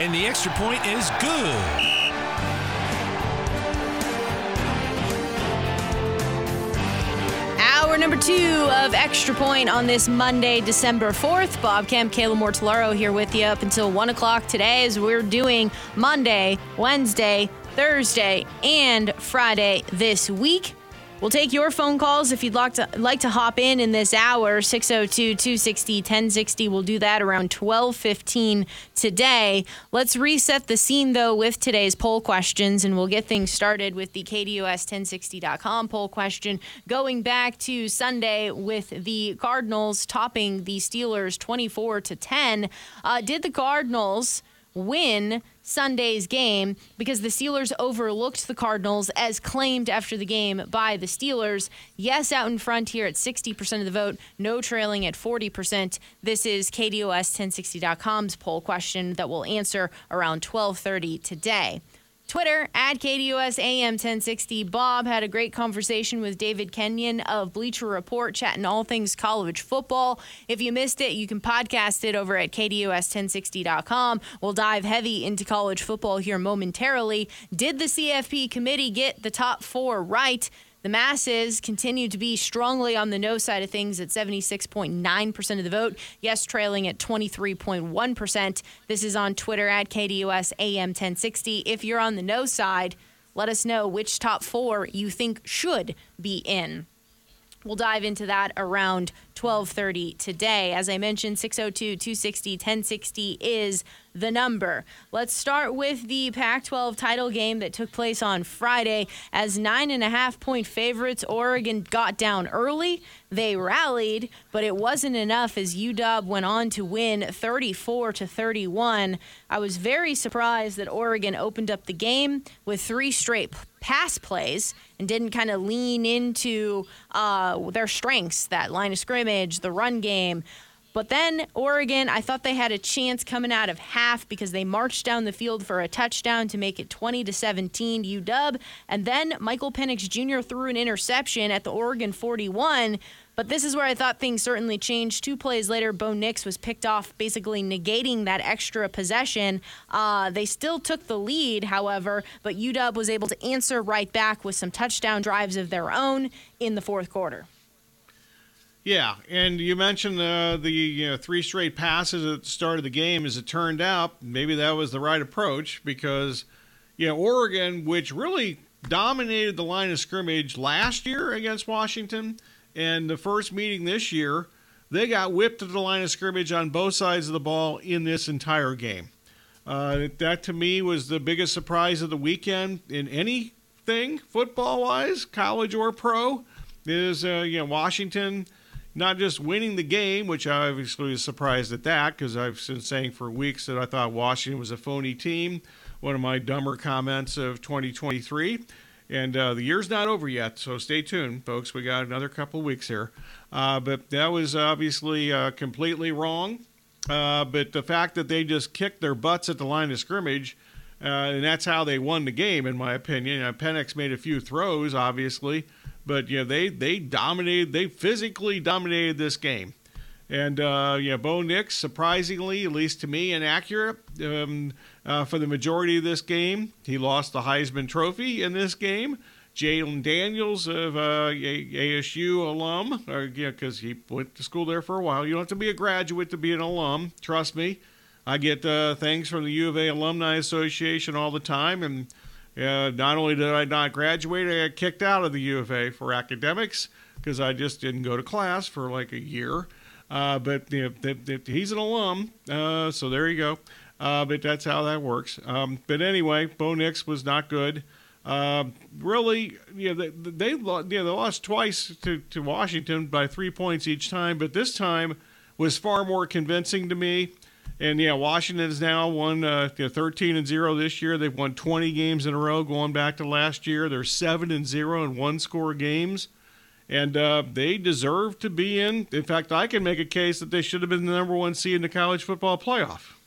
And the extra point is good. Hour number two of Extra Point on this Monday, December 4th. Bob Kemp, Kayla Mortellaro here with you up until 1 o'clock today as we're doing Monday, Wednesday, Thursday, and Friday this week. We'll take your phone calls if you'd like to like to hop in in this hour 602-260-1060. We'll do that around 12:15 today. Let's reset the scene though with today's poll questions and we'll get things started with the KDUS1060.com poll question going back to Sunday with the Cardinals topping the Steelers 24 to 10. Uh, did the Cardinals win Sunday's game because the Steelers overlooked the Cardinals as claimed after the game by the Steelers. Yes, out in front here at 60% of the vote, no trailing at 40%. This is KDUS1060.com's poll question that we'll answer around 12:30 today. Twitter at KDUS AM 1060. Bob had a great conversation with David Kenyon of Bleacher Report, chatting all things college football. If you missed it, you can podcast it over at KDUS1060.com. We'll dive heavy into college football here momentarily. Did the CFP committee get the top four right? The masses continue to be strongly on the no side of things at 76.9% of the vote. Yes, trailing at 23.1%. This is on Twitter at KDUS AM 1060. If you're on the no side, let us know which top four you think should be in. We'll dive into that around 12:30 today. As I mentioned, 602-260-1060 is the number. Let's start with the Pac 12 title game that took place on Friday. As nine and a half point favorites, Oregon got down early. They rallied, but it wasn't enough as UW went on to win 34 to 31. I was very surprised that Oregon opened up the game with three straight pass plays and didn't kind of lean into uh, their strengths that line of scrimmage, the run game. But then Oregon, I thought they had a chance coming out of half because they marched down the field for a touchdown to make it 20 to 17 UW, and then Michael Penix Jr. threw an interception at the Oregon 41. But this is where I thought things certainly changed. Two plays later, Bo Nix was picked off, basically negating that extra possession. Uh, they still took the lead, however, but UW was able to answer right back with some touchdown drives of their own in the fourth quarter. Yeah, and you mentioned uh, the you know, three straight passes at the start of the game. As it turned out, maybe that was the right approach because, you know, Oregon, which really dominated the line of scrimmage last year against Washington, and the first meeting this year, they got whipped at the line of scrimmage on both sides of the ball in this entire game. Uh, that to me was the biggest surprise of the weekend in anything football wise, college or pro. Is uh, you know Washington not just winning the game, which I obviously was surprised at that because I've been saying for weeks that I thought Washington was a phony team. One of my dumber comments of 2023. And uh, the year's not over yet, so stay tuned, folks. We got another couple weeks here. Uh, but that was obviously uh, completely wrong. Uh, but the fact that they just kicked their butts at the line of scrimmage, uh, and that's how they won the game, in my opinion. Uh, Penix made a few throws, obviously, but you know they they dominated, they physically dominated this game. And uh, know, Bo Nix, surprisingly, at least to me, inaccurate um, uh, for the majority of this game. He lost the Heisman Trophy in this game. Jayden Daniels of uh, ASU alum, because yeah, he went to school there for a while. You don't have to be a graduate to be an alum. Trust me. I get uh, things from the U of A Alumni Association all the time, and uh, not only did I not graduate, I got kicked out of the U of A for academics because I just didn't go to class for like a year. Uh, but you know, he's an alum, uh, so there you go. Uh, but that's how that works. Um, but anyway, Bo Nix was not good. Uh, really, you know, they, they, you know, they lost twice to, to Washington by three points each time, but this time was far more convincing to me. And yeah, Washington's now won uh, 13 and zero this year. They've won 20 games in a row going back to last year. They're seven and zero in one score games, and uh, they deserve to be in. In fact, I can make a case that they should have been the number one seed in the college football playoff.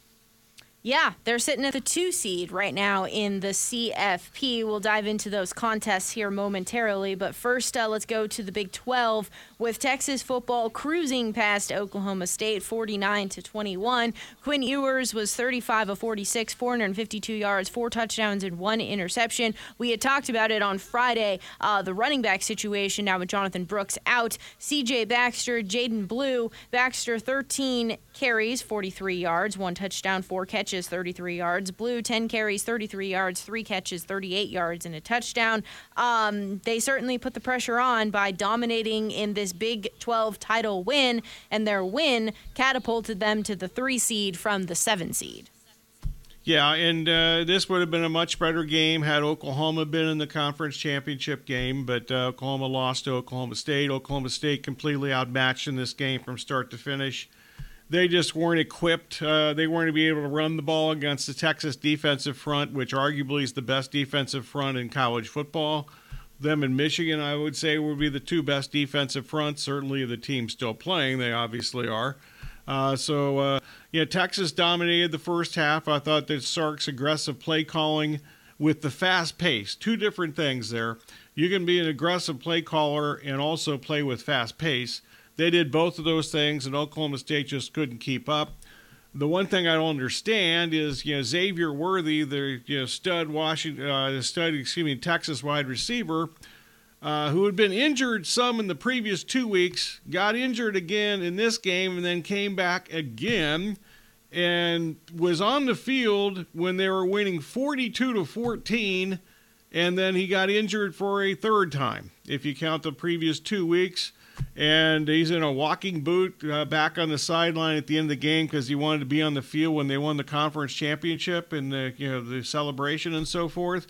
Yeah, they're sitting at the two seed right now in the CFP. We'll dive into those contests here momentarily, but first, uh, let's go to the Big 12 with Texas football cruising past Oklahoma State 49 to 21. Quinn Ewers was 35 of 46, 452 yards, four touchdowns, and one interception. We had talked about it on Friday, uh, the running back situation now with Jonathan Brooks out. CJ Baxter, Jaydon Blue, Baxter 13 carries, 43 yards, one touchdown, four catches, 33 yards. Blue, 10 carries, 33 yards, three catches, 38 yards, and a touchdown. Um, they certainly put the pressure on by dominating in this Big 12 title win, and their win catapulted them to the three seed from the seven seed. Yeah, and uh, this would have been a much better game had Oklahoma been in the conference championship game, but uh, Oklahoma lost to Oklahoma State. Oklahoma State completely outmatched in this game from start to finish they just weren't equipped. Uh, they weren't to be able to run the ball against the Texas defensive front, which arguably is the best defensive front in college football. Them and Michigan, I would say, would be the two best defensive fronts. Certainly, the team still playing. They obviously are. Uh, so, uh, yeah, Texas dominated the first half. I thought that Sark's aggressive play calling with the fast pace, two different things there. You can be an aggressive play caller and also play with fast pace. They did both of those things, and Oklahoma State just couldn't keep up. The one thing I don't understand is, you know, Xavier Worthy, the you know stud Washington, uh, stud excuse me, Texas wide receiver, uh, who had been injured some in the previous two weeks, got injured again in this game, and then came back again, and was on the field when they were winning 42 to 14, and then he got injured for a third time. If you count the previous two weeks and he's in a walking boot uh, back on the sideline at the end of the game because he wanted to be on the field when they won the conference championship and the you know the celebration and so forth.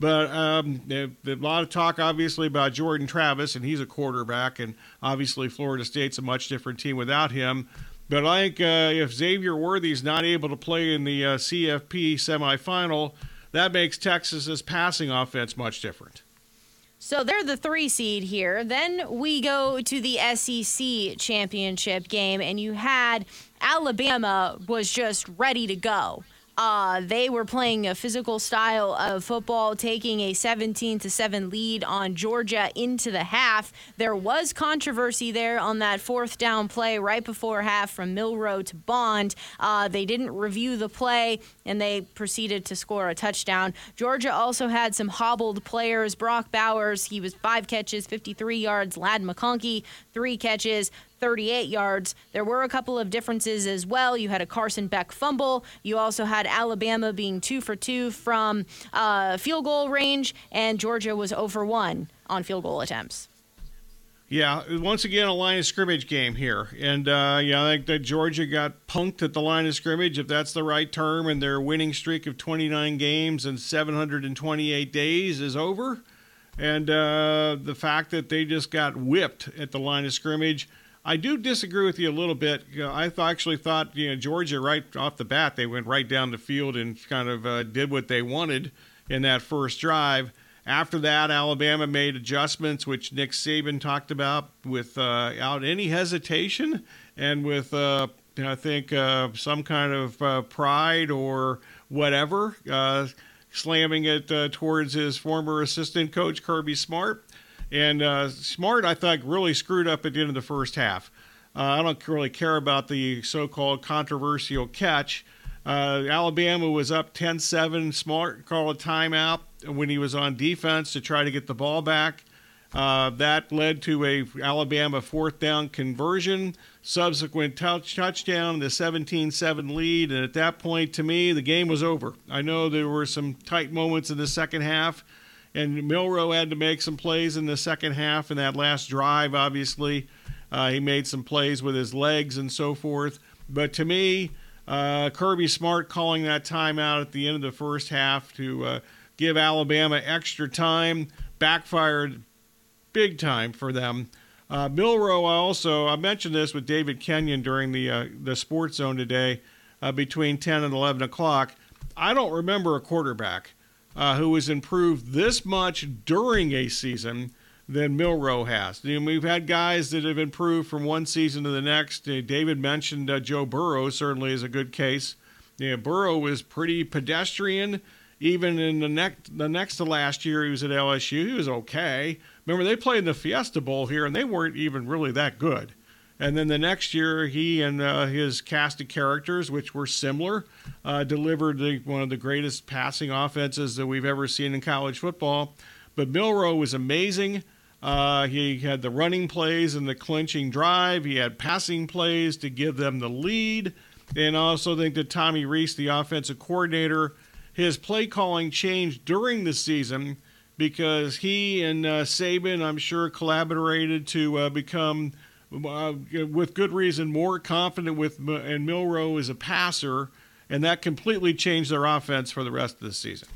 But um, a lot of talk, obviously, about Jordan Travis, and he's a quarterback, and obviously Florida State's a much different team without him. But I think uh, if Xavier Worthy is not able to play in the uh, CFP semifinal, that makes Texas's passing offense much different. So they're the three seed here. Then we go to the SEC championship game, and you had Alabama was just ready to go. Uh, they were playing a physical style of football, taking a 17 to 7 lead on Georgia into the half. There was controversy there on that fourth down play right before half from Milroe to Bond. Uh, they didn't review the play and they proceeded to score a touchdown. Georgia also had some hobbled players. Brock Bowers, he was five catches, 53 yards. Ladd McConkey, three catches, 38 yards. There were a couple of differences as well. You had a Carson Beck fumble. You also had Alabama being two for two from uh, field goal range, and Georgia was over one on field goal attempts. Yeah, once again, a line of scrimmage game here. And, uh, yeah, I think that Georgia got punked at the line of scrimmage, if that's the right term, and their winning streak of 29 games and 728 days is over. And uh, the fact that they just got whipped at the line of scrimmage – I do disagree with you a little bit. I actually thought, you know, Georgia right off the bat they went right down the field and kind of uh, did what they wanted in that first drive. After that, Alabama made adjustments, which Nick Saban talked about without uh, any hesitation and with, uh, I think, uh, some kind of uh, pride or whatever, uh, slamming it towards his former assistant coach, Kirby Smart. And uh, Smart, I thought, really screwed up at the end of the first half. Uh, I don't really care about the so called controversial catch. Uh, Alabama was up 10 7. Smart called a timeout when he was on defense to try to get the ball back. Uh, that led to a Alabama fourth down conversion, subsequent touch, touchdown, the 17-7 lead, and at that point, to me, the game was over. I know there were some tight moments in the second half, and Milroe had to make some plays in the second half in that last drive. Obviously, uh, he made some plays with his legs and so forth. But to me, uh, Kirby Smart calling that timeout at the end of the first half to uh, give Alabama extra time backfired big time for them. Uh, Milroe, I also I mentioned this with David Kenyon during the uh, the Sports Zone today. uh, between 10 and 11 o'clock. I don't remember a quarterback uh, who has improved this much during a season than Milroe has. we've had guys that have improved from one season to the next. Uh, David mentioned uh, Joe Burrow certainly is a good case. Yeah, Burrow was pretty pedestrian. Even in the next the next to last year, he was at LSU. He was okay. Remember, they played in the Fiesta Bowl here, and they weren't even really that good. And then the next year, he and uh, his cast of characters, which were similar, uh, delivered the, one of the greatest passing offenses that we've ever seen in college football. But Milroe was amazing. Uh, he had the running plays and the clinching drive. He had passing plays to give them the lead. And I also think that Tommy Rees, the offensive coordinator, his play calling changed during the season because he and uh, Saban, I'm sure, collaborated to uh, become, uh, with good reason, more confident with and Milroe is a passer, and that completely changed their offense for the rest of the season.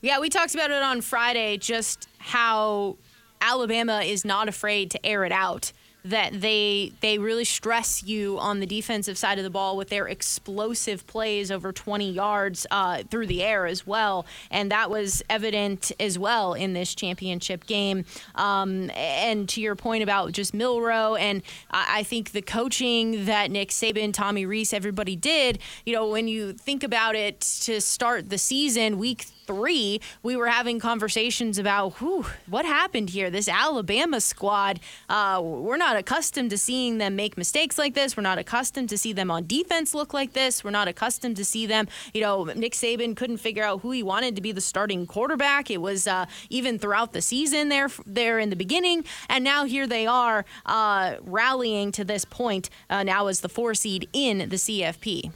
Yeah, we talked about it on Friday, just how Alabama is not afraid to air it out that they they really stress you on the defensive side of the ball with their explosive plays over 20 yards uh, through the air as well, and that was evident as well in this championship game. Um, and to your point about just Milroe, and I, I think the coaching that Nick Saban, Tommy Rees, everybody did. You know, when you think about it to start the season, week three, we were having conversations about whew, what happened here. This Alabama squad, uh, we're not accustomed to seeing them make mistakes like this. We're not accustomed to see them on defense look like this. We're not accustomed to see them. You know, Nick Saban couldn't figure out who he wanted to be the starting quarterback. It was uh, even throughout the season there, there in the beginning, and now here they are uh, rallying to this point. Uh, now as the four seed in the CFP.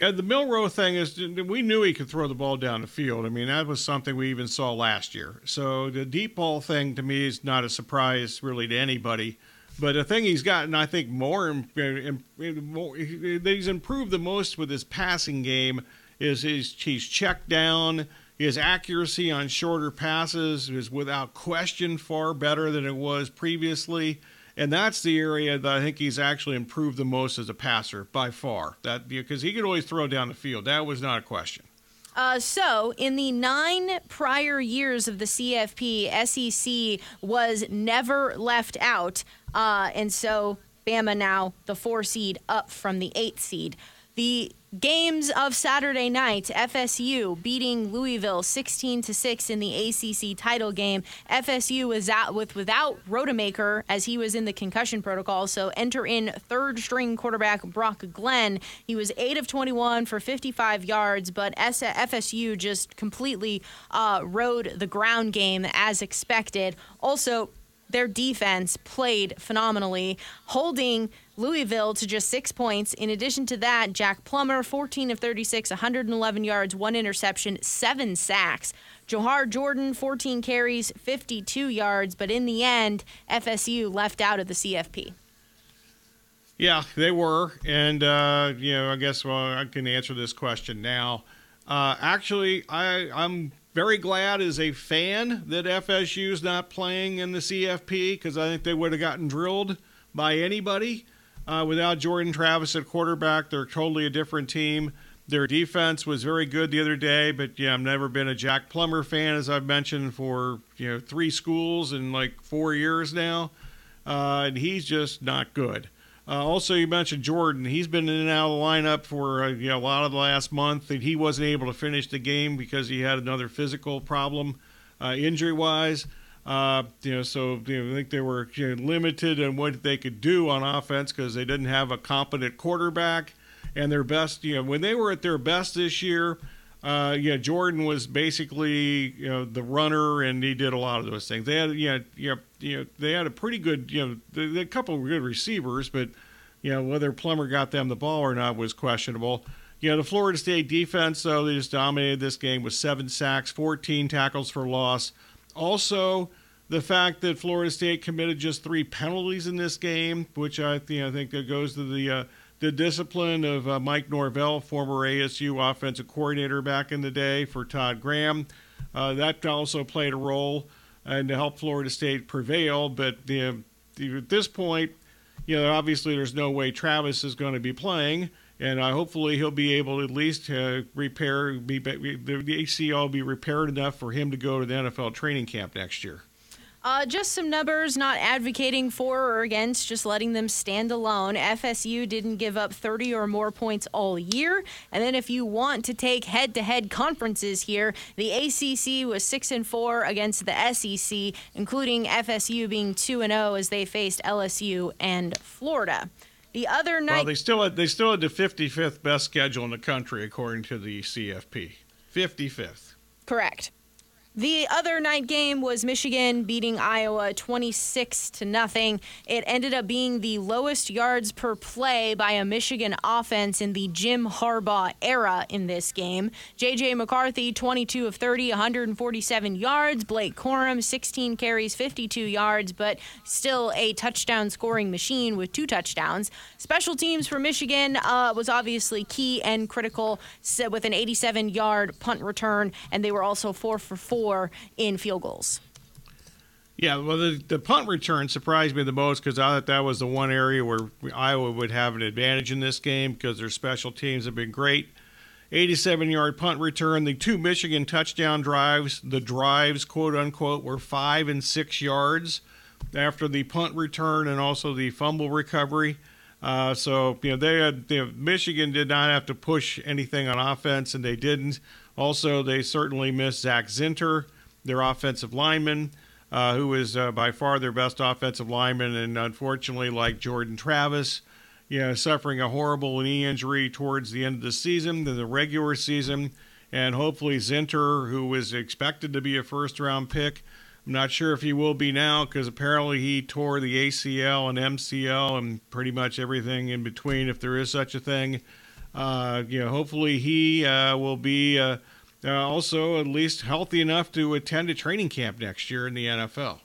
Yeah, the Milroe thing is we knew he could throw the ball down the field. I mean, that was something we even saw last year. So the deep ball thing to me is not a surprise really to anybody. But the thing he's gotten, I think, more, more he's improved the most with his passing game is his, he's checked down. His accuracy on shorter passes is without question far better than it was previously and that's the area that I think he's actually improved the most as a passer by far. That because he could always throw down the field. That was not a question. Uh, so, in the nine prior years of the CFP, SEC was never left out. Uh, and so, Bama now the four seed up from the eight seed. The games of Saturday night, FSU beating Louisville 16 to 6 in the ACC title game. FSU was out with without Rodemaker as he was in the concussion protocol, so enter in third string quarterback Brock Glenn. He was 8 of 21 for 55 yards, but FSU just completely uh, rode the ground game as expected. Also, their defense played phenomenally, holding Louisville to just six points. In addition to that, Jack Plummer, 14 of 36, 111 yards, one interception, seven sacks. Jawhar Jordan, 14 carries, 52 yards, but in the end, FSU left out of the CFP. Yeah, they were. And, uh, you know, I guess, well, I can answer this question now. Uh, actually, I, I'm very glad as a fan that FSU is not playing in the CFP because I think they would have gotten drilled by anybody. Uh, without Jordan Travis at quarterback, they're totally a different team. Their defense was very good the other day, but yeah, I've never been a Jack Plummer fan, as I've mentioned, for you know three schools in like four years now, uh, and he's just not good. Uh, also, you mentioned Jordan. He's been in and out of the lineup for uh, you know, a lot of the last month, and he wasn't able to finish the game because he had another physical problem, uh, injury-wise. Uh, you know, so you know, I think they were you know, limited in what they could do on offense because they didn't have a competent quarterback. And their best, you know, when they were at their best this year, uh, yeah, Jordan was basically you know the runner, and he did a lot of those things. They had, yeah, know, you know, they had a pretty good, you know, they, they a couple of good receivers, but you know whether Plummer got them the ball or not was questionable. You know, the Florida State defense, though, they just dominated this game with seven sacks, 14 tackles for loss. Also, the fact that Florida State committed just three penalties in this game, which I, you know, think that goes to the uh, the discipline of uh, Mike Norvell, former ASU offensive coordinator back in the day for Todd Graham. Uh, that also played a role and to help Florida State prevail. But at this point, you know, obviously there's no way Travis is going to be playing. and uh, hopefully he'll be able to at least repair. Be, the, the ACL will be repaired enough for him to go to the NFL training camp next year. Uh, just some numbers, not advocating for or against, just letting them stand alone. FSU didn't give up 30 or more points all year. And then if you want to take head-to-head conferences here, the ACC was 6 and 4 against the SEC, including FSU being 2 and 0 as they faced LSU and Florida. The other night Well, they still had, they still had the 55th best schedule in the country according to the CFP. 55th. Correct. The other night game was Michigan beating Iowa 26 to nothing. It ended up being the lowest yards per play by a Michigan offense in the Jim Harbaugh era in this game. JJ McCarthy 22 of 30, 147 yards. Blake Corum 16 carries, 52 yards, but still a touchdown scoring machine with two touchdowns. Special teams for Michigan uh, was obviously key and critical with an 87 yard punt return, and they were also 4 for 4 four in field goals. Yeah, well, the, the punt return surprised me the most because I thought that was the one area where Iowa would have an advantage in this game because their special teams have been great. 87 yard punt return. The two Michigan touchdown drives, the drives, quote unquote, were five and six yards after the punt return and also the fumble recovery. Uh, so, you know, they had, you know, Michigan did not have to push anything on offense, and they didn't. Also, they certainly missed Zak Zinter, their offensive lineman, uh, who is uh, by far their best offensive lineman, and unfortunately, like Jordan Travis, you know, suffering a horrible knee injury towards the end of the season, the regular season, and hopefully Zinter, who was expected to be a first-round pick. I'm not sure if he will be now because apparently he tore the ACL and MCL and pretty much everything in between, if there is such a thing. Uh, you know, hopefully he uh, will be uh, uh, also at least healthy enough to attend a training camp next year in the NFL.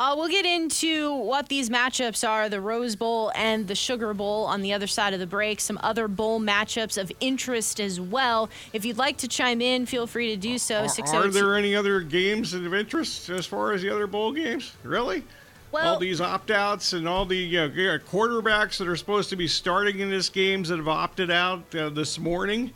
Uh, we'll get into what these matchups are the Rose Bowl and the Sugar Bowl on the other side of the break. Some other bowl matchups of interest as well. If you'd like to chime in, feel free to do so. Are, are there any other games of interest as far as the other bowl games? Really? Well, all these opt outs and all the uh, quarterbacks that are supposed to be starting in this games that have opted out uh, this morning.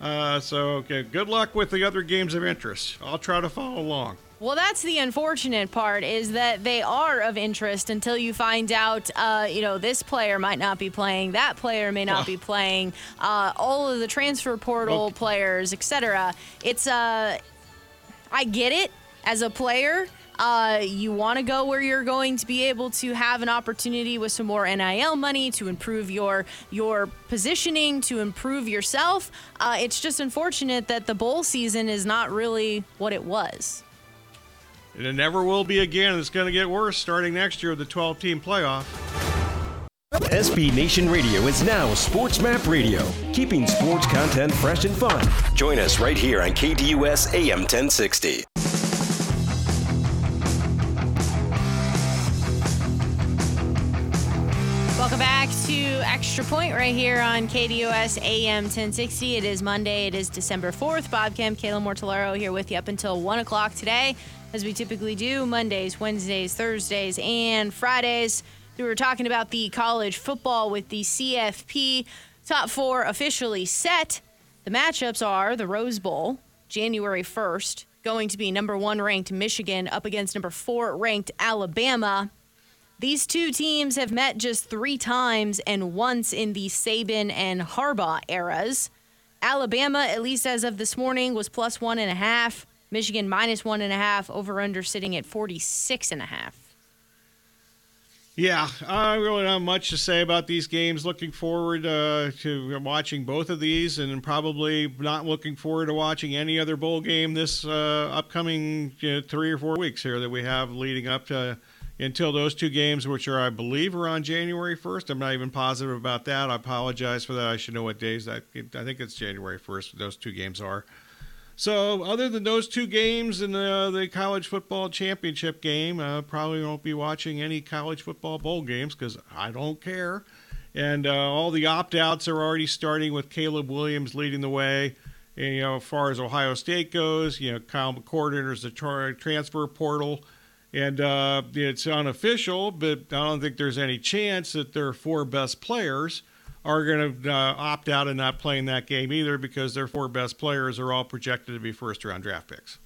Uh, so, okay, good luck with the other games of interest. I'll try to follow along. Well, that's the unfortunate part is that they are of interest until you find out, uh, you know, this player might not be playing, that player may not be playing, uh, all of the transfer portal okay. players, etc. It's, uh, I get it as a player. Uh, you want to go where you're going to be able to have an opportunity with some more NIL money to improve your your positioning, to improve yourself. Uh, it's just unfortunate that the bowl season is not really what it was. And it never will be again. It's going to get worse starting next year with the 12 team playoff. SB Nation Radio is now Sports Map Radio, keeping sports content fresh and fun. Join us right here on KDUS AM 1060. Extra Point right here on KDUS AM 1060. It is Monday. It is December 4th. Bob Kemp, Kayla Mortellaro here with you up until 1 o'clock today, as we typically do Mondays, Wednesdays, Thursdays, and Fridays. We were talking about the college football with the CFP top four officially set. The matchups are the Rose Bowl, January 1st, going to be number one ranked Michigan up against number four ranked Alabama. These two teams have met just three times and once in the Saban and Harbaugh eras. Alabama, at least as of this morning, was plus one and a half. Michigan minus one and a half. Over under sitting at 46 and a half. Yeah, I really don't have much to say about these games. Looking forward uh, to watching both of these, and probably not looking forward to watching any other bowl game this uh, upcoming you know, three or four weeks here that we have leading up to until those two games, which are, I believe, are on January 1st. I'm not even positive about that. I apologize for that. I should know what days. I, I think it's January 1st, those two games are. So, other than those two games and the, the college football championship game, I probably won't be watching any college football bowl games because I don't care. And uh, all the opt outs are already starting with Caleb Williams leading the way. And, you know, as far as Ohio State goes, you know, Kyle McCord enters the tra- transfer portal. And uh, it's unofficial, but I don't think there's any chance that their four best players are going to uh, opt out and not playing that game either because their four best players are all projected to be first round draft picks.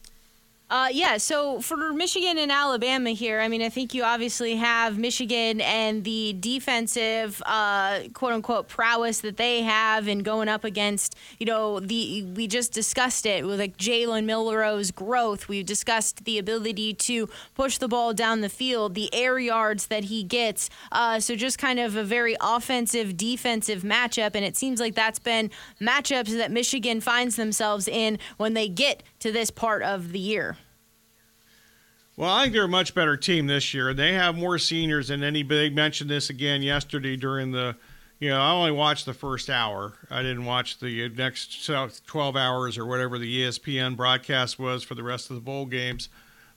Uh, yeah, so for Michigan and Alabama here, I mean, I think you obviously have Michigan and the defensive, uh, quote unquote, prowess that they have in going up against, you know, the we just discussed it with like Jalen Milroe's growth. We've discussed the ability to push the ball down the field, the air yards that he gets. Uh, so just kind of a very offensive, defensive matchup. And it seems like that's been matchups that Michigan finds themselves in when they get to this part of the year. Well, I think they're a much better team this year. They have more seniors than anybody. They mentioned this again yesterday during the, you know, I only watched the first hour. I didn't watch the next 12 hours or whatever the ESPN broadcast was for the rest of the bowl games.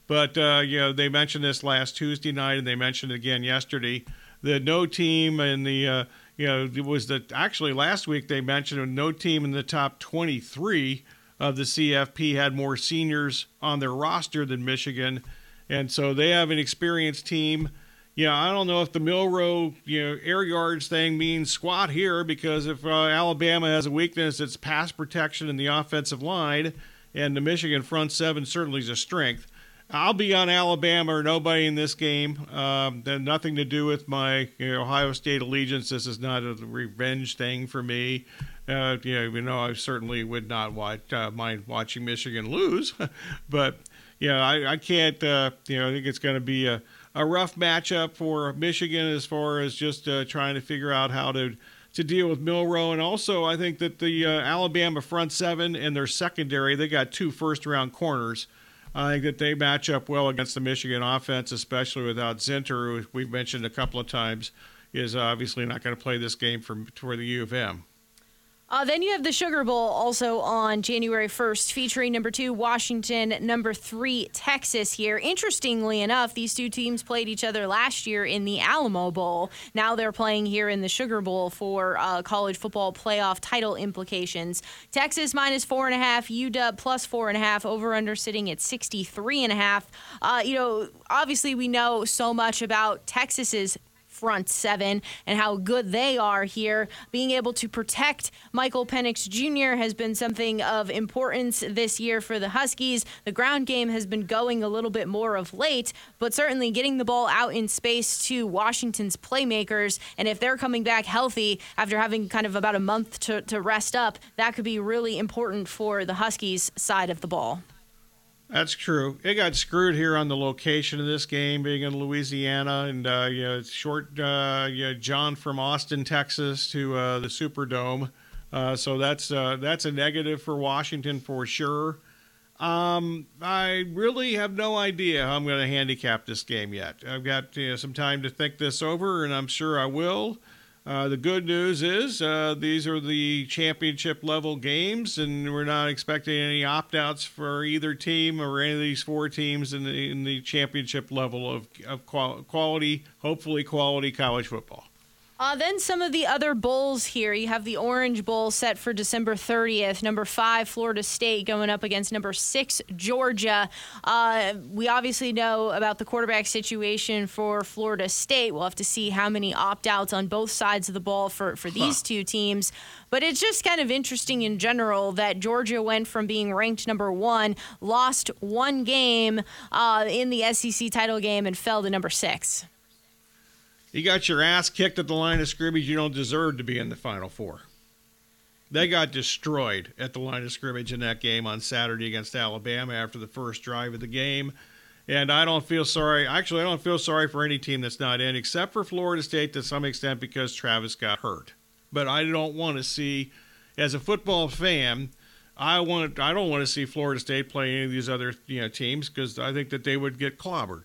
But, uh, you know, they mentioned this last Tuesday night and they mentioned it again yesterday. The no team and the, uh, you know, it was the, actually last week they mentioned no team in the top 23 of the CFP had more seniors on their roster than Michigan and so they have an experienced team. Yeah, I don't know if the Milroe you know air yards thing means squat here because if uh, Alabama has a weakness, it's pass protection in the offensive line, and the Michigan front seven certainly is a strength. I'll be on Alabama or nobody in this game. Um, nothing to do with my you know, Ohio State allegiance. This is not a revenge thing for me. Uh, you know, you know, I certainly would not watch, uh, mind watching Michigan lose, but yeah, I, I can't. Uh, you know, I think it's going to be a, a rough matchup for Michigan as far as just uh, trying to figure out how to to deal with Milroe, and also I think that the uh, Alabama front seven and their secondary, they got two first round corners. I think that they match up well against the Michigan offense, especially without Zinter, who we've mentioned a couple of times, is obviously not going to play this game for for the U of M. Uh, then you have the Sugar Bowl also on January 1st, featuring number two, Washington, number three, Texas here. Interestingly enough, these two teams played each other last year in the Alamo Bowl. Now they're playing here in the Sugar Bowl for uh, college football playoff title implications. Texas minus four and a half, UW plus four and a half, over under sitting at 63 and a half. Uh, you know, obviously we know so much about Texas's front seven and how good they are here. Being able to protect Michael Penix Jr. has been something of importance this year for the Huskies. The ground game has been going a little bit more of late, but certainly getting the ball out in space to Washington's playmakers. And if they're coming back healthy after having kind of about a month to, to rest up, that could be really important for the Huskies side of the ball. That's true. It got screwed here on the location of this game, being in Louisiana, and uh, you know, short, uh, you know, John from Austin, Texas, to uh, the Superdome. Uh, so that's uh, that's a negative for Washington for sure. Um, I really have no idea how I'm going to handicap this game yet. I've got you know, some time to think this over, and I'm sure I will. Uh, the good news is uh, these are the championship level games, and we're not expecting any opt outs for either team or any of these four teams in the, in the championship level of, of quality, hopefully quality college football. Uh, then some of the other bowls here. You have the Orange Bowl set for December 30th. Number five, Florida State going up against number six, Georgia. Uh, we obviously know about the quarterback situation for Florida State. We'll have to see how many opt outs on both sides of the ball for, for these huh. two teams. But it's just kind of interesting in general that Georgia went from being ranked number one, lost one game uh, in the SEC title game, and fell to number six you got your ass kicked at the line of scrimmage. You don't deserve to be in the Final Four. They got destroyed at the line of scrimmage in that game on Saturday against Alabama after the first drive of the game. And I don't feel sorry. Actually, I don't feel sorry for any team that's not in, except for Florida State to some extent because Travis got hurt. But I don't want to see, as a football fan, I want I don't want to see Florida State play any of these other you know teams because I think that they would get clobbered.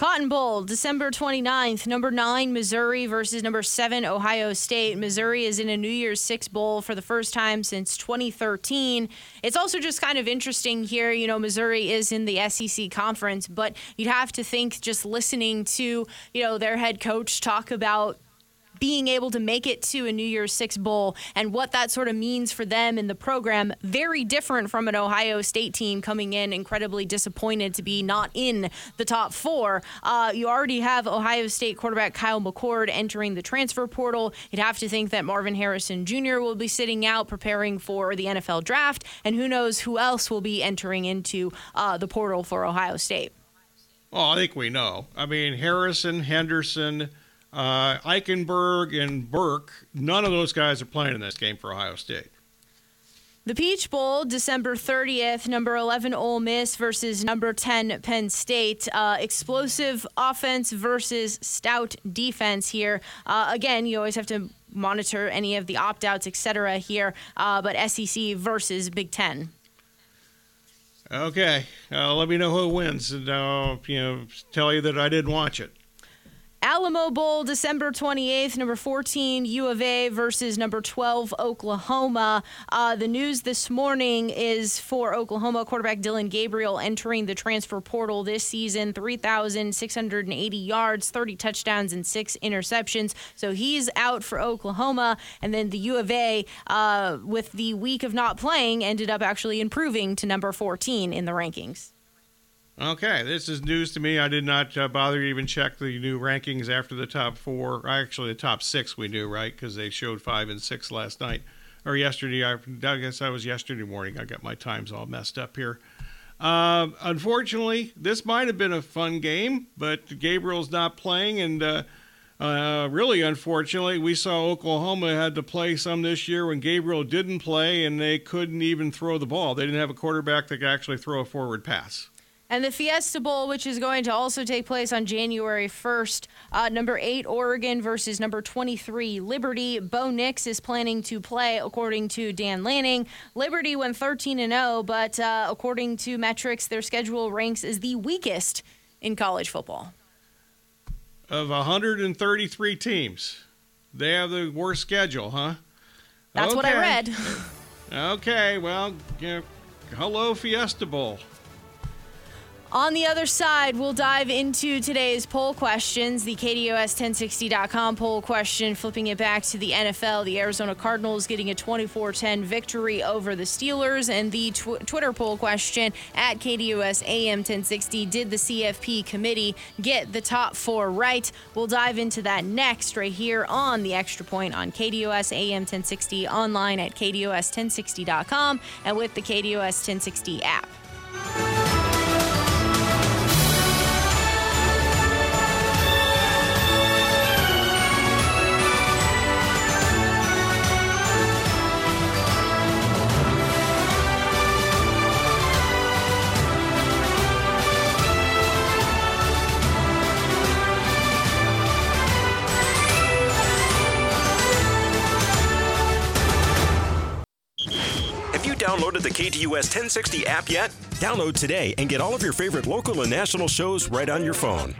Cotton Bowl, December 29th. Number nine, Missouri versus number seven, Ohio State. Missouri is in a New Year's Six Bowl for the first time since 2013. It's also just kind of interesting here. You know, Missouri is in the SEC conference, but you'd have to think just listening to, you know, their head coach talk about being able to make it to a New Year's Six Bowl and what that sort of means for them in the program. Very different from an Ohio State team coming in incredibly disappointed to be not in the top four. Uh, you already have Ohio State quarterback Kyle McCord entering the transfer portal. You'd have to think that Marvin Harrison Jr. will be sitting out preparing for the NFL draft, and who knows who else will be entering into uh, the portal for Ohio State. Well, I think we know. I mean, Harrison, Henderson, uh, Eichenberg, and Burke, none of those guys are playing in this game for Ohio State. The Peach Bowl, December 30th, number 11 Ole Miss versus number 10 Penn State. Uh, explosive offense versus stout defense here. Uh, again, you always have to monitor any of the opt outs, etc. here, uh, but SEC versus Big Ten. Okay, uh, let me know who wins, and I'll you know tell you that I didn't watch it. Alamo Bowl, December 28th, number 14, U of A versus number 12, Oklahoma. Uh, the news this morning is for Oklahoma quarterback Dillon Gabriel entering the transfer portal this season 3,680 yards, 30 touchdowns, and six interceptions. So he's out for Oklahoma. And then the U of A, uh, with the week of not playing, ended up actually improving to number 14 in the rankings. Okay, this is news to me. I did not uh, bother to even check the new rankings after the top four. Actually, the top six we knew, right? Because they showed five and six last night or yesterday. I, I guess that was yesterday morning. I got my times all messed up here. Uh, unfortunately, this might have been a fun game, but Gabriel's not playing, and uh, uh, really, unfortunately, we saw Oklahoma had to play some this year when Gabriel didn't play, and they couldn't even throw the ball. They didn't have a quarterback that could actually throw a forward pass. And the Fiesta Bowl, which is going to also take place on January 1st, uh, number eight, Oregon versus number 23, Liberty. Bo Nix is planning to play, according to Dan Lanning. Liberty went 13 and 0, but uh, according to metrics, their schedule ranks as the weakest in college football. Of 133 teams, they have the worst schedule, huh? That's okay. what I read. okay, well, you know, hello, Fiesta Bowl. On the other side, we'll dive into today's poll questions. The KDUS1060.com poll question, flipping it back to the NFL. The Arizona Cardinals getting a 24 10 victory over the Steelers. And the tw- Twitter poll question at KDUS AM 1060 Did the CFP committee get the top four right? We'll dive into that next, right here on the Extra Point on KDUS AM 1060, online at KDUS1060.com, and with the KDUS 1060 app. KDUS 1060 app yet? Download today and get all of your favorite local and national shows right on your phone.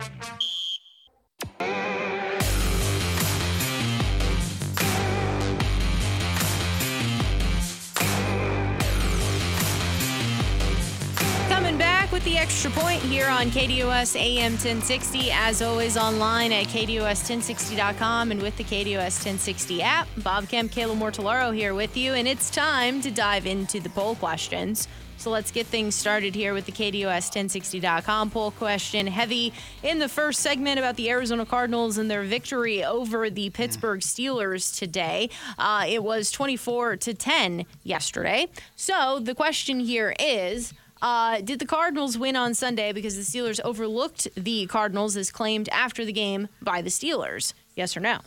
Extra point here on KDUS AM 1060. As always, online at KDUS1060.com and with the KDUS 1060 app. Bob Kemp, Kayla Mortellaro here with you, and it's time to dive into the poll questions. So let's get things started here with the KDUS1060.com poll question. Heavy in the first segment about the Arizona Cardinals and their victory over the Pittsburgh Steelers today. Uh, it was 24 to 10 yesterday. So the question here is uh, did the Cardinals win on Sunday because the Steelers overlooked the Cardinals as claimed after the game by the Steelers? Yes or no?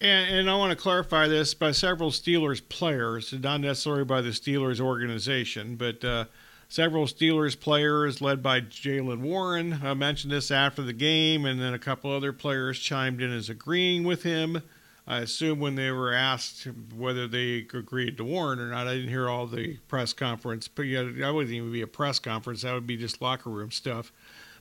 And, and, I want to clarify this by several Steelers players, not necessarily by the Steelers organization, but uh, several Steelers players led by Jaylen Warren I mentioned this after the game, and then a couple other players chimed in as agreeing with him. I assume when they were asked whether they agreed to Warren or not, I didn't hear all the press conference. But yeah, that wouldn't even be a press conference. That would be just locker room stuff.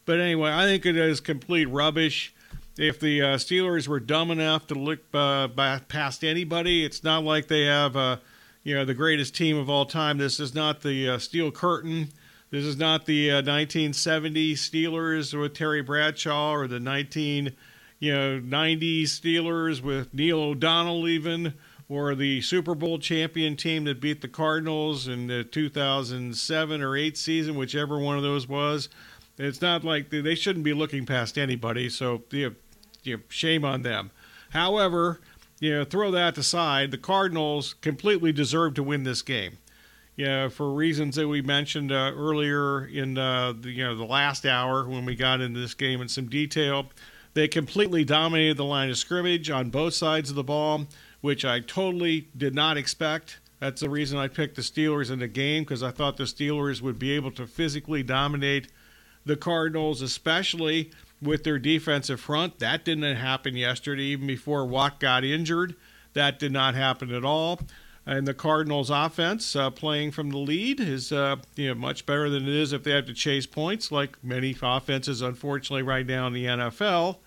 But anyway, I think it is complete rubbish. If the uh, Steelers were dumb enough to look uh, past anybody, it's not like they have, uh, you know, the greatest team of all time. This is not the uh, Steel Curtain. This is not the 1970 uh, Steelers with Terry Bradshaw or the 19- you know, 90s Steelers with Neil O'Donnell even, or the Super Bowl champion team that beat the Cardinals in the 2007 or 8 season, whichever one of those was. It's not like they, shouldn't be looking past anybody, so you know, you know, shame on them. However, you know, throw that aside, the Cardinals completely deserve to win this game. Yeah, for reasons that we mentioned uh, earlier in uh, the you know the last hour when we got into this game in some detail, they completely dominated the line of scrimmage on both sides of the ball, which I totally did not expect. That's the reason I picked the Steelers in the game because I thought the Steelers would be able to physically dominate the Cardinals, especially with their defensive front. That didn't happen yesterday, even before Watt got injured. That did not happen at all. And the Cardinals' offense, uh, playing from the lead, is uh, you know much better than it is if they have to chase points, like many offenses, unfortunately, right now in the NFL.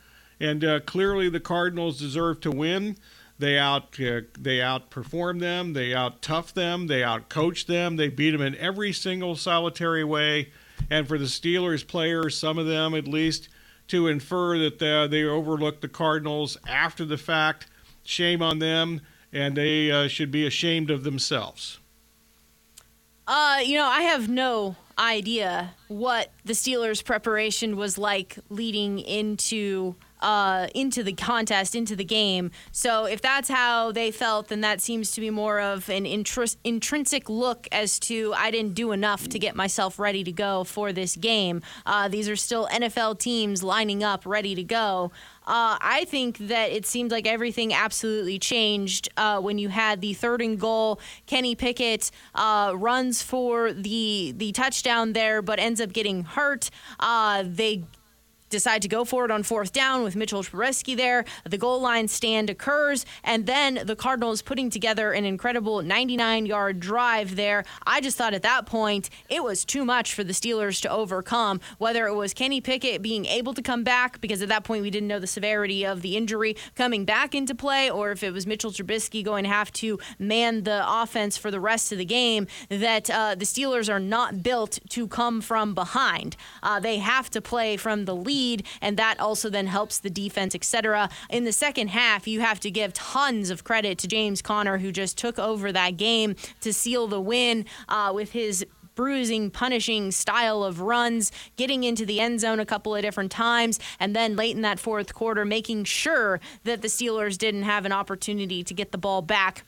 And uh, clearly, the Cardinals deserve to win. They out uh, they outperform them. They out tough them. They out coach them. They beat them in every single solitary way. And for the Steelers players, some of them at least, to infer that they, they overlooked the Cardinals after the fact, shame on them and they uh, should be ashamed of themselves. Uh, you know, I have no idea what the Steelers' preparation was like leading into uh, into the contest, into the game. So if that's how they felt, then that seems to be more of an intrinsic look as to I didn't do enough to get myself ready to go for this game. Uh, these are still NFL teams lining up, ready to go. Uh, I think that it seemed like everything absolutely changed uh, when you had the third and goal. Kenny Pickett uh, runs for the the touchdown there, but ends up getting hurt. Uh, they decide to go for it on fourth down with Mitchell Trubisky there. The goal line stand occurs, and then the Cardinals putting together an incredible 99 yard drive there. I just thought at that point it was too much for the Steelers to overcome, whether it was Kenny Pickett being able to come back, because at that point we didn't know the severity of the injury coming back into play, or if it was Mitchell Trubisky going to have to man the offense for the rest of the game, that uh, the Steelers are not built to come from behind. Uh, they have to play from the lead lead, and that also then helps the defense, etc. In the second half, you have to give tons of credit to James Conner, who just took over that game to seal the win uh, with his bruising, punishing style of runs, getting into the end zone a couple of different times, and then late in that fourth quarter, making sure that the Steelers didn't have an opportunity to get the ball back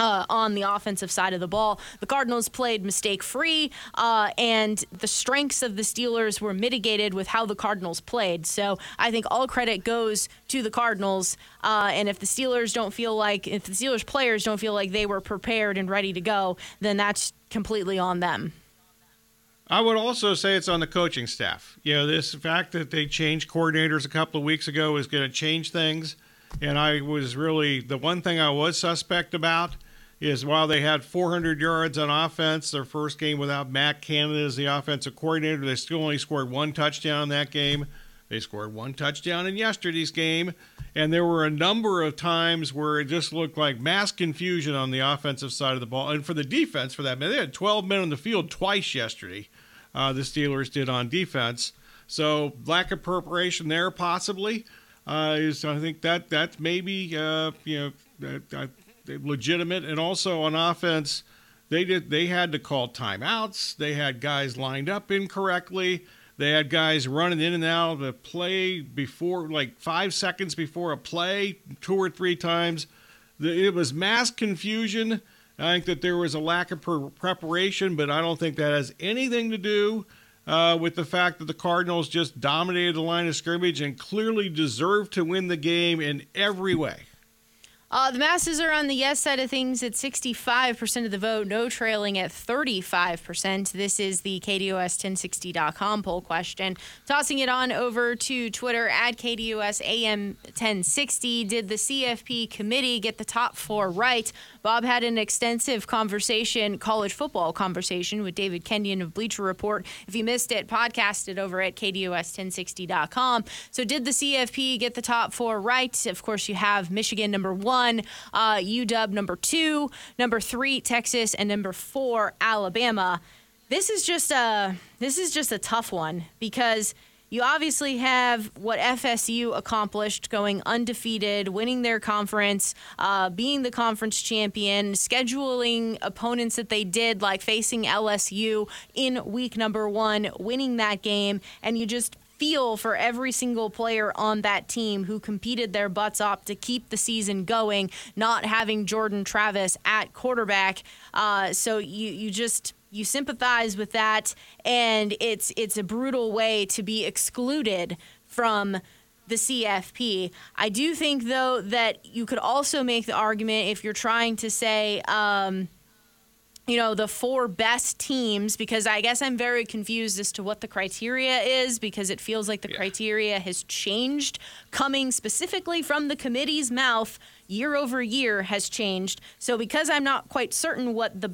uh, on the offensive side of the ball. The Cardinals played mistake free, uh, and the strengths of the Steelers were mitigated with how the Cardinals played. So I think all credit goes to the Cardinals. Uh, and if the Steelers don't feel like, if the Steelers players don't feel like they were prepared and ready to go, then that's completely on them. I would also say it's on the coaching staff. You know, this fact that they changed coordinators a couple of weeks ago is going to change things. And I was really, the one thing I was suspect about is while they had 400 yards on offense, their first game without Matt Canada as the offensive coordinator, they still only scored one touchdown in that game. They scored one touchdown in yesterday's game, and there were a number of times where it just looked like mass confusion on the offensive side of the ball. And for the defense, for that matter, they had 12 men on the field twice yesterday. Uh, the Steelers did on defense. So lack of preparation there, possibly. Uh, is I think that that's maybe uh, you know legitimate, and also on offense, they did they had to call timeouts. They had guys lined up incorrectly. They had guys running in and out of the play before, like five seconds before a play, two or three times. It was mass confusion. I think that there was a lack of preparation, but I don't think that has anything to do uh, with the fact that the Cardinals just dominated the line of scrimmage and clearly deserved to win the game in every way. Uh, the masses are on the yes side of things at 65% of the vote, no trailing at 35%. This is the KDUS1060.com poll question. Tossing it on over to Twitter at KDUS AM 1060. Did the CFP committee get the top four right? Bob had an extensive conversation, college football conversation with David Kenyon of Bleacher Report. If you missed it, podcast it over at KDUS1060.com. So, did the CFP get the top four right? Of course, you have Michigan number one, uh, UW number two, number three, Texas, and number four, Alabama. This is just a this is just a tough one because you obviously have what FSU accomplished going undefeated, winning their conference, uh, being the conference champion, scheduling opponents that they did, like facing LSU in week number one, winning that game, and you just feel for every single player on that team who competed their butts off to keep the season going, not having Jordan Travis at quarterback. Uh, so you you just you sympathize with that, and it's it's a brutal way to be excluded from the CFP. I do think though that you could also make the argument if you're trying to say. Um, you know, the four best teams because I guess I'm very confused as to what the criteria is because it feels like the yeah. criteria has changed coming specifically from the committee's mouth year over year has changed. So because I'm not quite certain what the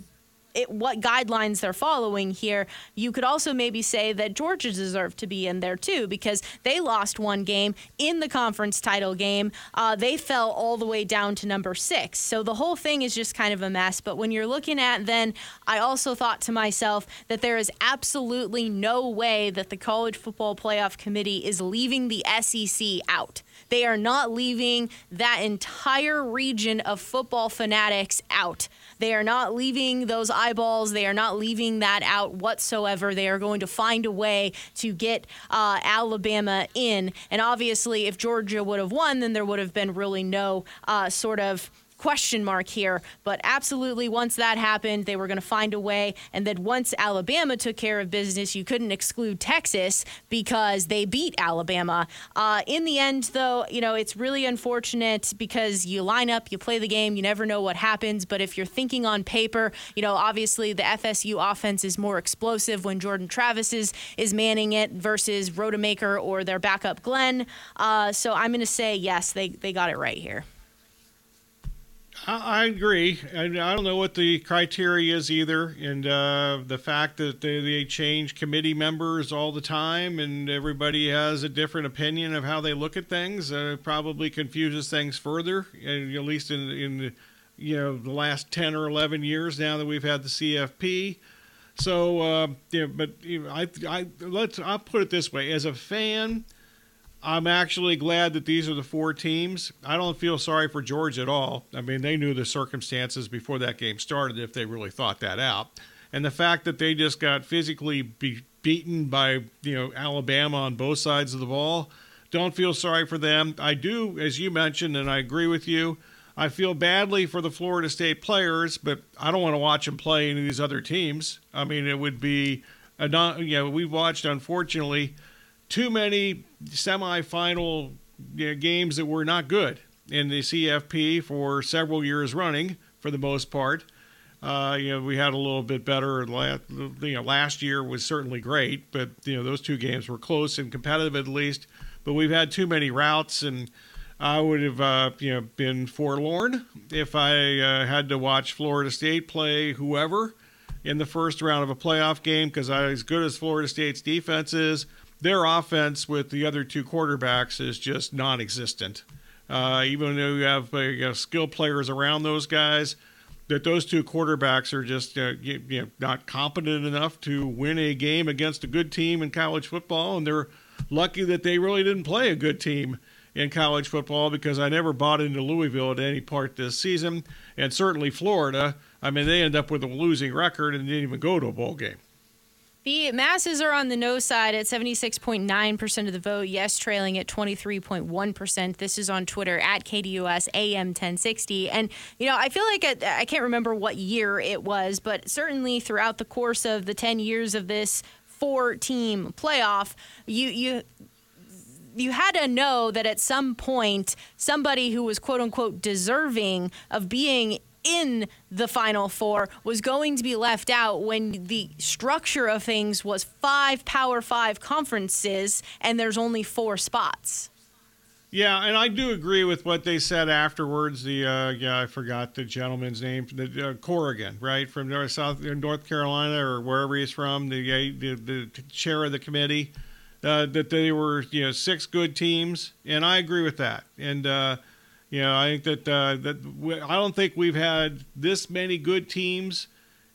it, what guidelines they're following here, you could also maybe say that Georgia deserved to be in there too because they lost one game in the conference title game. Uh, they fell all the way down to number six. So the whole thing is just kind of a mess. But when you're looking at then, I also thought to myself that there is absolutely no way that the College Football Playoff Committee is leaving the SEC out. They are not leaving that entire region of football fanatics out. They are not leaving those eyeballs. They are not leaving that out whatsoever. They are going to find a way to get uh, Alabama in. And obviously, if Georgia would have won, then there would have been really no uh, sort of question mark here. But absolutely, once that happened, they were going to find a way. And then once Alabama took care of business, you couldn't exclude Texas because they beat Alabama. Uh, in the end, though, you know, it's really unfortunate because you line up, you play the game, you never know what happens. But if you're thinking on paper, you know, obviously the FSU offense is more explosive when Jordan Travis is, is manning it versus Rodemaker or their backup Glenn. Uh, so I'm going to say yes, they, they got it right here. I, agree. I, I, don't know what the criteria is either, and uh, the fact that they, they, change committee members all the time, and everybody has a different opinion of how they look at things, uh, probably confuses things further. At least in in you know the last ten or eleven years now that we've had the CFP. So, uh, yeah, but you know, I, I let's I'll put it this way: as a fan I'm actually glad that these are the four teams. I don't feel sorry for Georgia at all. I mean, they knew the circumstances before that game started if they really thought that out. And the fact that they just got physically be- beaten by, you know, Alabama on both sides of the ball, don't feel sorry for them. I do, as you mentioned, and I agree with you. I feel badly for the Florida State players, but I don't want to watch them play any of these other teams. I mean, it would be a non, you know, we've watched, unfortunately, too many semifinal you know, games that were not good in the CFP for several years running, for the most part. Uh, you know, we had a little bit better. Last, you know, last year was certainly great, but you know those two games were close and competitive at least. But we've had too many routes, and I would have uh, you know been forlorn if I uh, had to watch Florida State play whoever in the first round of a playoff game because as good as Florida State's defense is, their offense with the other two quarterbacks is just non-existent. Uh, even though you have uh, you skill players around those guys, that those two quarterbacks are just uh, you, you know, not competent enough to win a game against a good team in college football, and they're lucky that they really didn't play a good team in college football because I never bought into Louisville at any part this season, and certainly Florida. I mean, they end up with a losing record and didn't even go to a bowl game. The masses are on the no side at 76.9% of the vote, yes trailing at 23.1%. This is on Twitter at KDUS AM 1060. And, you know, I feel like it, I can't remember what year it was, but certainly throughout the course of the 10 years of this four team playoff, you, you, you had to know that at some point somebody who was quote unquote deserving of being in the Final Four was going to be left out when the structure of things was five Power Five conferences and there's only four spots. Yeah, and I do agree with what they said afterwards. The uh, yeah, I forgot the gentleman's name, the uh, Corrigan, right from North South North Carolina or wherever he's from, the the, the chair of the committee, uh, that they were you know six good teams, and I agree with that. And uh, you know, I think that uh, that we, I don't think we've had this many good teams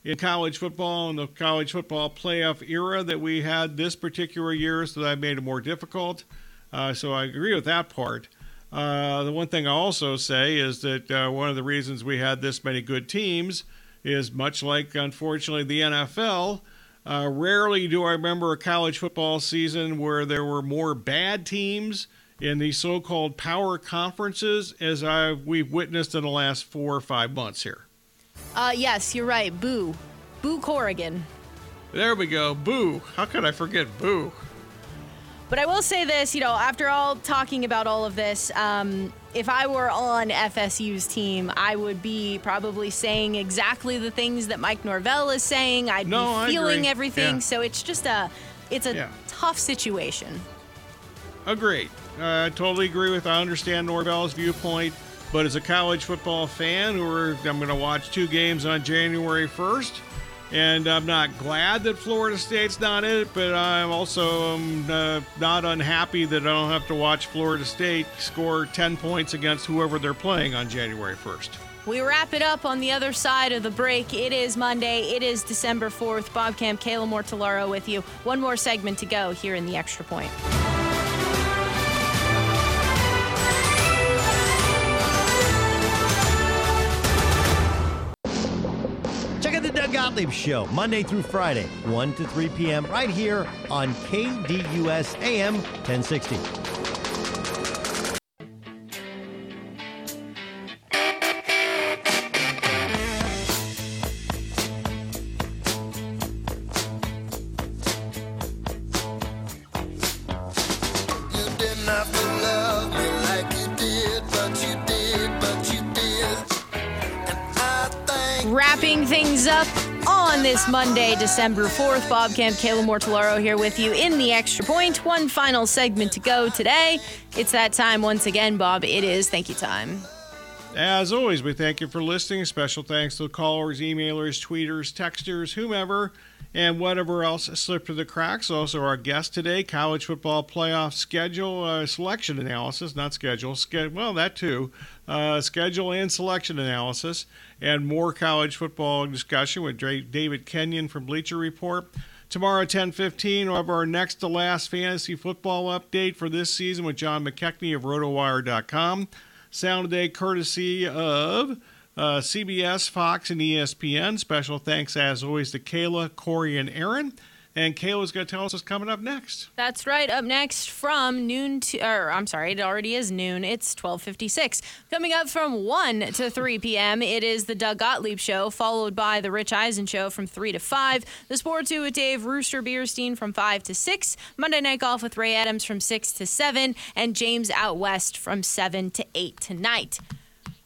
in college football in the college football playoff era that we had this particular year, so that made it more difficult. Uh, so I agree with that part. Uh, the one thing I also say is that uh, one of the reasons we had this many good teams is much like, unfortunately, the NFL. Uh, rarely do I remember a college football season where there were more bad teams in the so-called power conferences as I we've witnessed in the last four or five months here. Uh, yes, you're right. Boo. Boo Corrigan. There we go. Boo. How could I forget Boo? But I will say this, you know, after all talking about all of this, um, if I were on FSU's team, I would be probably saying exactly the things that Mike Norvell is saying. I'd No, be feeling everything. Yeah. So it's just a, it's a Yeah. tough situation. Agreed. Uh, I totally agree with. I understand Norvell's viewpoint, but as a college football fan, who I'm going to watch two games on January 1st, and I'm not glad that Florida State's not in it, but I'm also um, uh, not unhappy that I don't have to watch Florida State score 10 points against whoever they're playing on January 1st. We wrap it up on the other side of the break. It is Monday. It is December 4th. Bob Camp, Kayla Mortellaro with you. One more segment to go here in the Extra Point. Gottlieb Show, Monday through Friday, 1 to 3 p.m., right here on KDUS AM 1060. Monday, December 4th. Bob Camp, Kayla Mortellaro here with you in the Extra Point. One final segment to go today. It's that time once again, Bob. It is thank you time. As always, we thank you for listening. Special thanks to the callers, emailers, tweeters, texters, whomever, and whatever else slipped through the cracks. Also, our guest today, college football playoff schedule uh, selection analysis, not schedule, ske- well, that too, uh, schedule and selection analysis, and more college football discussion with David Kenyon from Bleacher Report. Tomorrow at 10:15, we'll have our next to last fantasy football update for this season with John McKechnie of RotoWire.com. Sound today courtesy of uh, CBS, Fox, and ESPN. Special thanks, as always, to Kayla, Corey, and Aaron. And Kayla's going to tell us what's coming up next. That's right. Up next from noon to, or I'm sorry, it already is noon. It's 12:56. Coming up from 1 to 3 p.m. It is the Doug Gottlieb Show, followed by the Rich Eisen Show from 3 to 5. The Sports Two with Dave Rooster Beerstein from 5 to 6. Monday Night Golf with Ray Adams from 6 to 7, and James Out West from 7 to 8 tonight.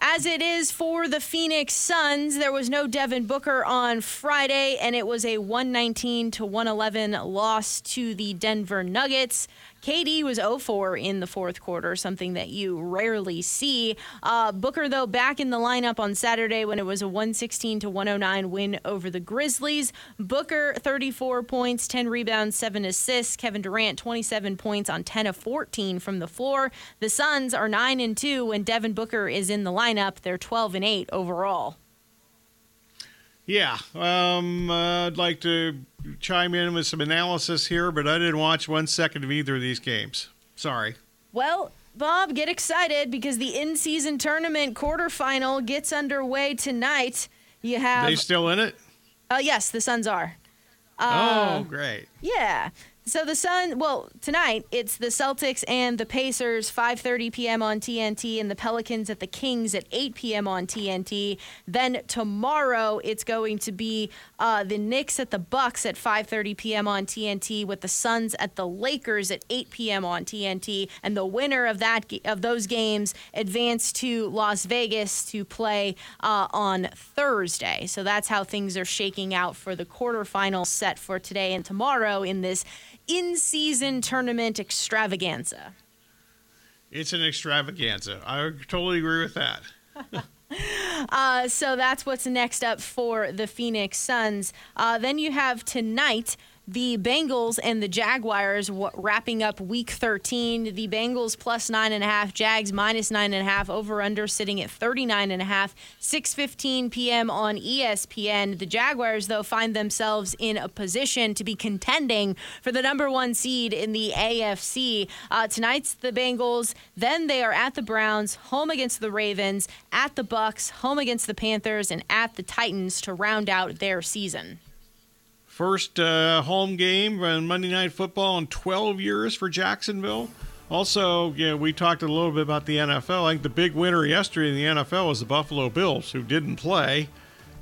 As it is for the Phoenix Suns, there was no Devin Booker on Friday, and it was a 119 to 111 loss to the Denver Nuggets. KD was 0-4 in the fourth quarter, something that you rarely see. Uh, Booker, though, back in the lineup on Saturday when it was a 116 to 109 win over the Grizzlies. Booker 34 points, 10 rebounds, 7 assists. Kevin Durant 27 points on 10 of 14 from the floor. The Suns are 9 and 2 when Devin Booker is in the lineup. They're 12 and 8 overall. Yeah, um, uh, I'd like to chime in with some analysis here, but I didn't watch one second of either of these games. Sorry. Well, Bob, get excited because the in-season tournament quarterfinal gets underway tonight. You have they still in it? uh, yes, the Suns are. oh, great. Yeah. So the Sun, well, tonight it's the Celtics and the Pacers, 5:30 p.m. on TNT, and the Pelicans at the Kings at 8 p.m. on TNT. Then tomorrow it's going to be uh, the Knicks at the Bucks at 5:30 p.m. on TNT, with the Suns at the Lakers at 8 p.m. on TNT, and the winner of that of those games advance to Las Vegas to play uh, on Thursday. So that's how things are shaking out for the quarterfinal set for today and tomorrow in this in-season tournament extravaganza. It's an extravaganza. I totally agree with that. Uh, so that's what's next up for the Phoenix Suns. Uh, then you have tonight the Bengals and the Jaguars wrapping up week 13. The Bengals plus nine and a half, Jags minus nine and a half, over under sitting at 39 and a half, 6.15 p.m. on ESPN. The Jaguars, though, find themselves in a position to be contending for the number one seed in the AFC. Uh, tonight's the Bengals, then they are at the Browns, home against the Ravens, at the Bucks, home against the Panthers, and at the Titans to round out their season. First uh, home game on Monday Night Football in 12 years for Jacksonville. Also, yeah, we talked a little bit about the NFL. I think the big winner yesterday in the NFL was the Buffalo Bills, who didn't play,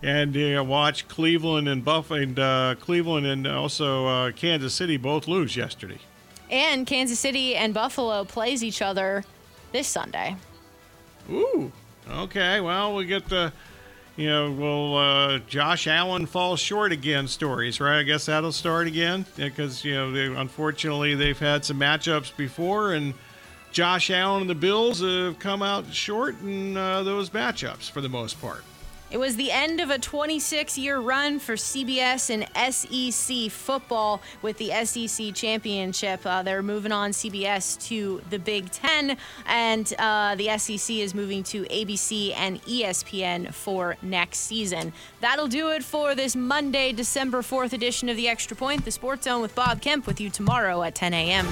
and uh, watch Cleveland and Buff and uh, Cleveland and also uh, Kansas City both lose yesterday. And Kansas City and Buffalo plays each other this Sunday. Ooh. Okay. Well, we get the, you know, will uh, Josh Allen fall short again stories, right? I guess that'll start again because you know, they, unfortunately, they've had some matchups before, and Josh Allen and the Bills have come out short in uh, those matchups for the most part. It was the end of a 26 year run for CBS and SEC football with the SEC championship. Uh, they're moving on CBS to the Big Ten, and uh, the SEC is moving to ABC and ESPN for next season. That'll do it for this Monday, December 4th edition of the Extra Point, the Sports Zone with Bob Kemp, with you tomorrow at 10 a.m.